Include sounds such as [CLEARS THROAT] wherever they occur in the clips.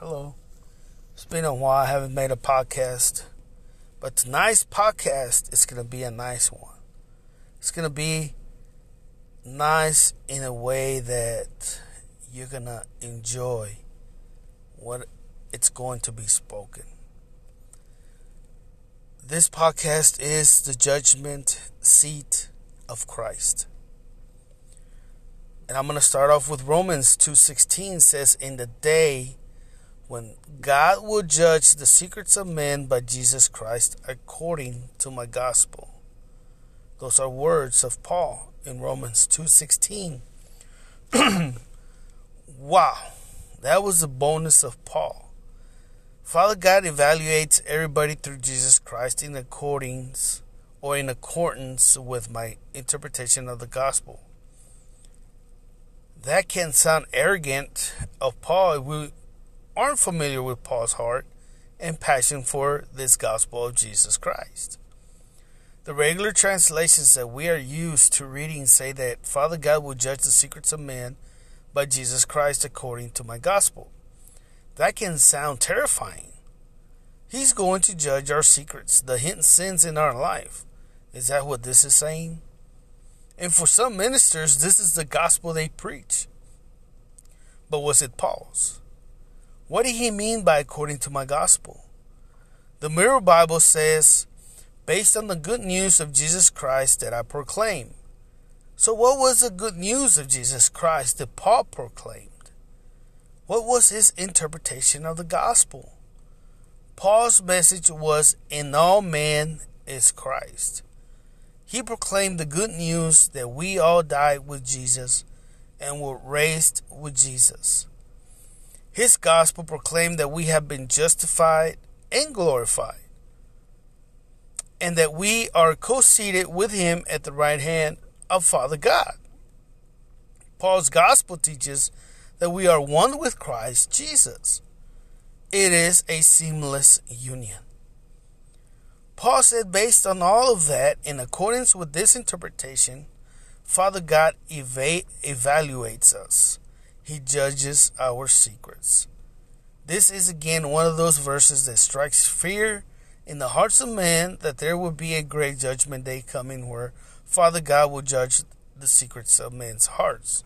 Hello. It's been a while. I haven't made a podcast. But tonight's podcast is going to be a nice one. It's going to be nice in a way that you're going to enjoy what it's going to be spoken. This podcast is the judgment seat of Christ. And I'm going to start off with Romans 2:16 says in the day when God will judge the secrets of men by Jesus Christ according to my gospel. Those are words of Paul in Romans 2:16. [CLEARS THROAT] wow. That was the bonus of Paul. Father God evaluates everybody through Jesus Christ in accordance or in accordance with my interpretation of the gospel. That can sound arrogant of Paul aren't familiar with Paul's heart and passion for this gospel of Jesus Christ. The regular translations that we are used to reading say that Father God will judge the secrets of men by Jesus Christ according to my gospel. That can sound terrifying. He's going to judge our secrets, the hidden sins in our life. Is that what this is saying? And for some ministers, this is the gospel they preach. But was it Paul's? What did he mean by according to my gospel? The Mirror Bible says, based on the good news of Jesus Christ that I proclaim. So, what was the good news of Jesus Christ that Paul proclaimed? What was his interpretation of the gospel? Paul's message was, In all men is Christ. He proclaimed the good news that we all died with Jesus and were raised with Jesus. His gospel proclaimed that we have been justified and glorified, and that we are co seated with Him at the right hand of Father God. Paul's gospel teaches that we are one with Christ Jesus. It is a seamless union. Paul said, based on all of that, in accordance with this interpretation, Father God eva- evaluates us he judges our secrets. This is again one of those verses that strikes fear in the hearts of men that there will be a great judgment day coming where Father God will judge the secrets of men's hearts.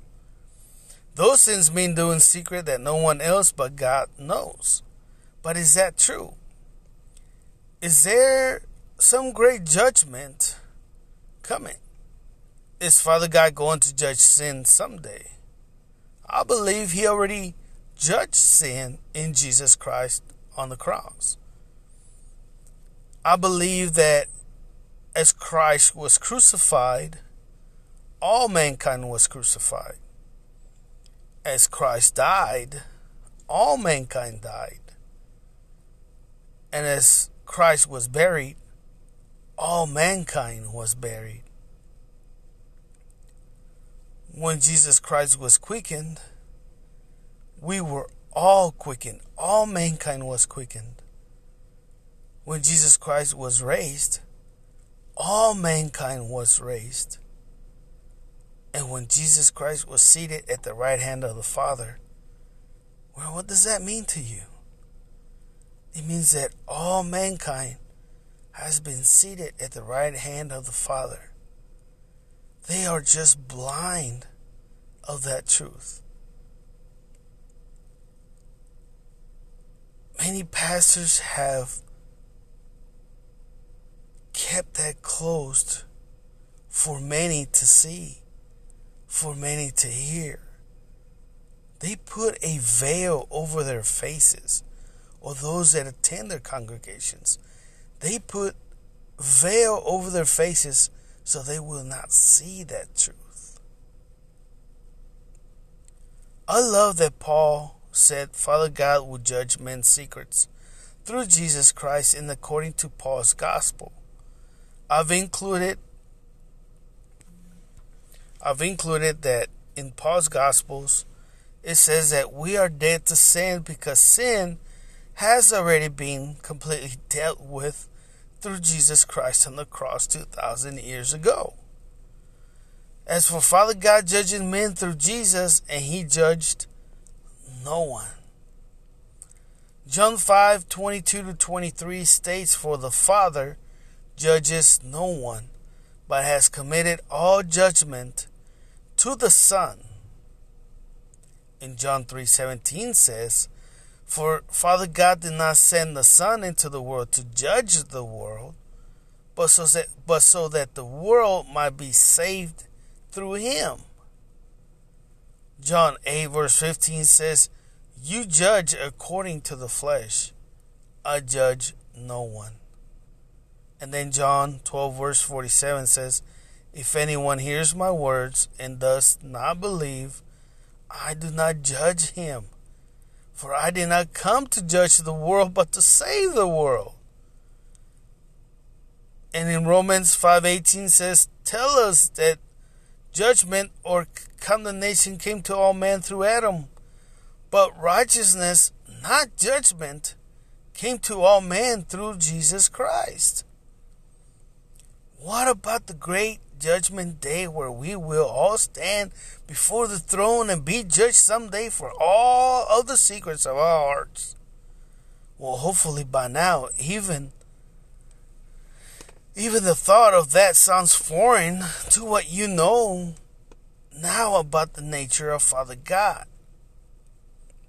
Those sins men do in secret that no one else but God knows. But is that true? Is there some great judgment coming? Is Father God going to judge sin someday? I believe he already judged sin in Jesus Christ on the cross. I believe that as Christ was crucified, all mankind was crucified. As Christ died, all mankind died. And as Christ was buried, all mankind was buried when Jesus Christ was quickened, we were all quickened. All mankind was quickened. When Jesus Christ was raised, all mankind was raised. And when Jesus Christ was seated at the right hand of the Father, well, what does that mean to you? It means that all mankind has been seated at the right hand of the Father. They are just blind of that truth. Many pastors have kept that closed for many to see, for many to hear. They put a veil over their faces, or those that attend their congregations. They put veil over their faces so they will not see that truth. I love that Paul said Father God will judge men's secrets through Jesus Christ and according to Paul's gospel. I've included I've included that in Paul's gospels it says that we are dead to sin because sin has already been completely dealt with through Jesus Christ on the cross 2,000 years ago. As for Father God judging men through Jesus, and He judged no one. John 5 22 to 23 states, For the Father judges no one, but has committed all judgment to the Son. In John 3 17 says, For Father God did not send the Son into the world to judge the world, but so that, but so that the world might be saved through him. John 8 verse 15 says, You judge according to the flesh. I judge no one. And then John 12 verse 47 says, If anyone hears my words and does not believe, I do not judge him. For I did not come to judge the world, but to save the world. And in Romans 5:18 says, "Tell us that judgment or condemnation came to all men through Adam, but righteousness, not judgment, came to all men through Jesus Christ." What about the great judgment day where we will all stand before the throne and be judged someday for all of the secrets of our hearts? Well, hopefully by now, even even the thought of that sounds foreign to what you know now about the nature of Father God.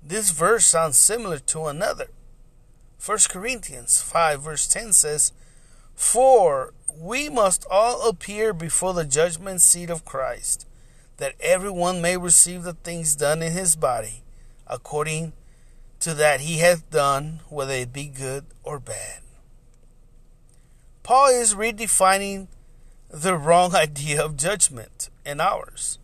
This verse sounds similar to another. 1 Corinthians 5, verse 10 says, For we must all appear before the judgment seat of Christ, that everyone may receive the things done in his body, according to that he hath done, whether it be good or bad. Paul is redefining the wrong [LAUGHS] idea of judgment in ours.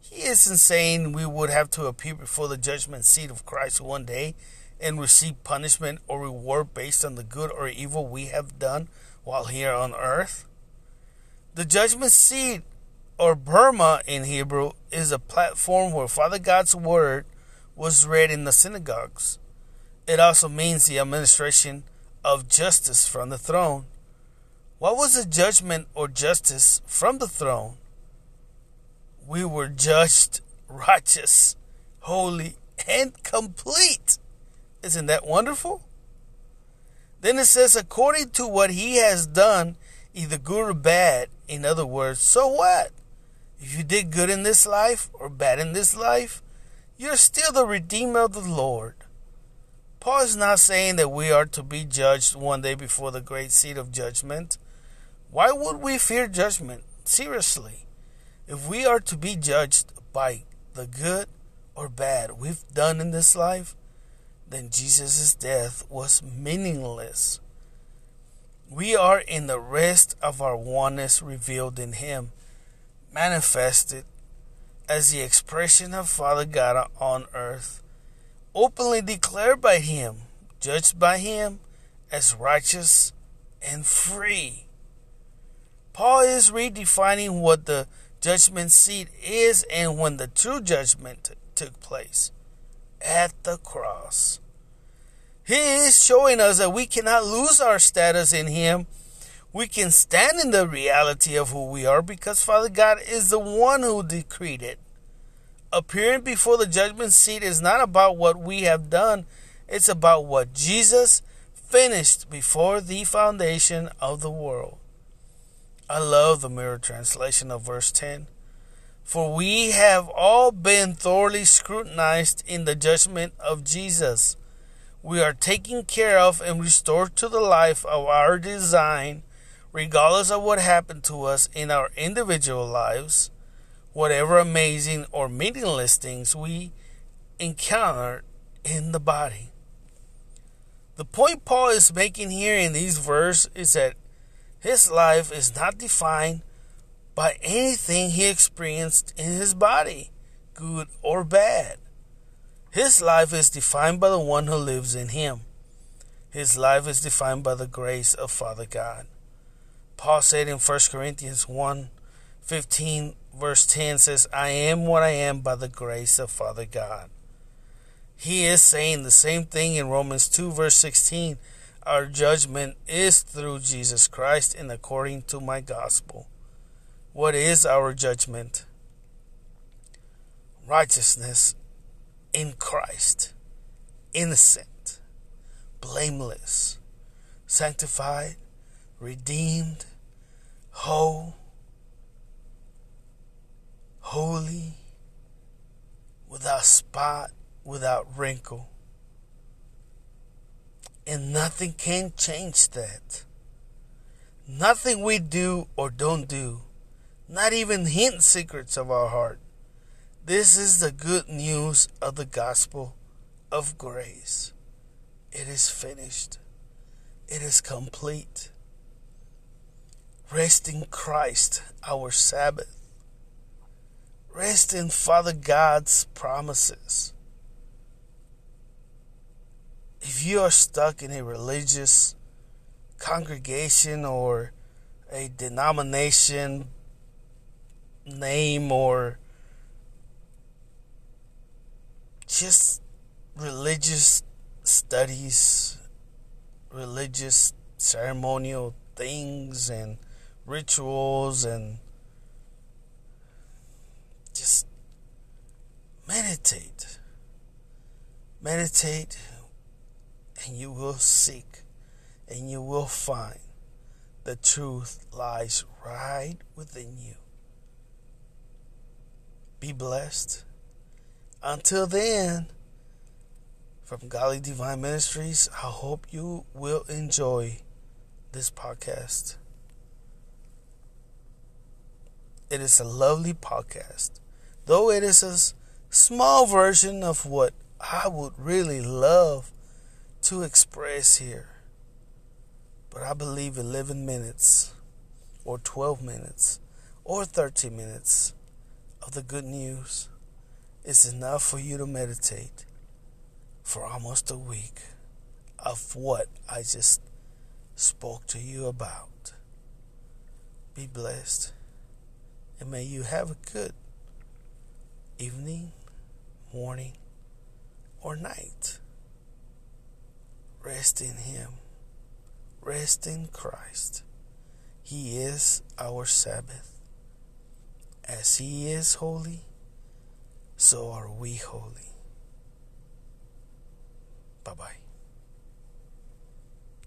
He isn't saying we would have to appear before the judgment seat of Christ one day and receive punishment or reward based on the good or evil we have done while here on earth. The judgment seat, or Bema in Hebrew, is a platform where Father God's word was read in the synagogues. It also means the administration of justice from the throne. What was the judgment or justice from the throne? We were judged [LAUGHS] righteous, holy, and complete. Isn't that wonderful? Then it says, according to what he has done, either good or bad. In other words, so what? If you did good in this life or bad in this life, you're still the Redeemer of the Lord. Paul is not saying that we are to be judged one day before the great seat of judgment. Why would we fear judgment? Seriously. If we are to be judged by the good or bad we've done in this life, then Jesus' death was meaningless. We are in the rest of our oneness revealed in Him, manifested as the expression of Father God on earth, openly declared by Him, judged by Him as righteous and free. Paul is redefining what the judgment seat is and when the true judgment t- took place at the cross. He is showing us that we cannot lose our status in Him. We can stand in the reality of who we are because Father God is the one who decreed it. Appearing before the judgment seat is not about what we have done, it's about what Jesus finished before the foundation of the world. I love the mirror translation of verse 10. For we have all been thoroughly scrutinized in the judgment of Jesus. We are taken care of and restored to the life of our design, regardless of what happened to us in our individual lives, whatever amazing or meaningless things we encounter in the body. The point Paul is making here in these verses is that his life is not defined by anything he experienced in his body, good or bad. His life is defined by the one who lives in him. His life is defined by the grace of Father God. Paul said in 1 Corinthians 1 15, verse 10 says, I am what I am by the grace of Father God. He is saying the same thing in Romans 2, verse 16 our judgment is through Jesus Christ and according to my gospel. What is our judgment? Righteousness in Christ, innocent. blameless, sanctified, redeemed, whole, holy, without spot, without wrinkle. And nothing can change that. Nothing we do or don't do, not even hint secrets of our heart. This is the good news of the gospel of grace. It is finished. It is complete. Rest in Christ, our Sabbath. Rest in Father God's promises. If you are stuck in a religious congregation or a denomination name or just religious studies, religious ceremonial things and rituals and just meditate. Meditate and you will seek and you will find the truth lies right within you. Be blessed. Until then, from Godly Divine Ministries, I hope you will enjoy this podcast. It is a lovely podcast, though it is a small version of what I would really love to express here. But I believe 11 minutes, or 12 minutes, or 30 minutes of the good news is enough for you to meditate for almost a week of what I just spoke to you about. Be blessed, and may you have a good evening, morning, or night. Rest in Him. Rest in Christ. He is our Sabbath. As He is holy, so are we holy. Bye bye.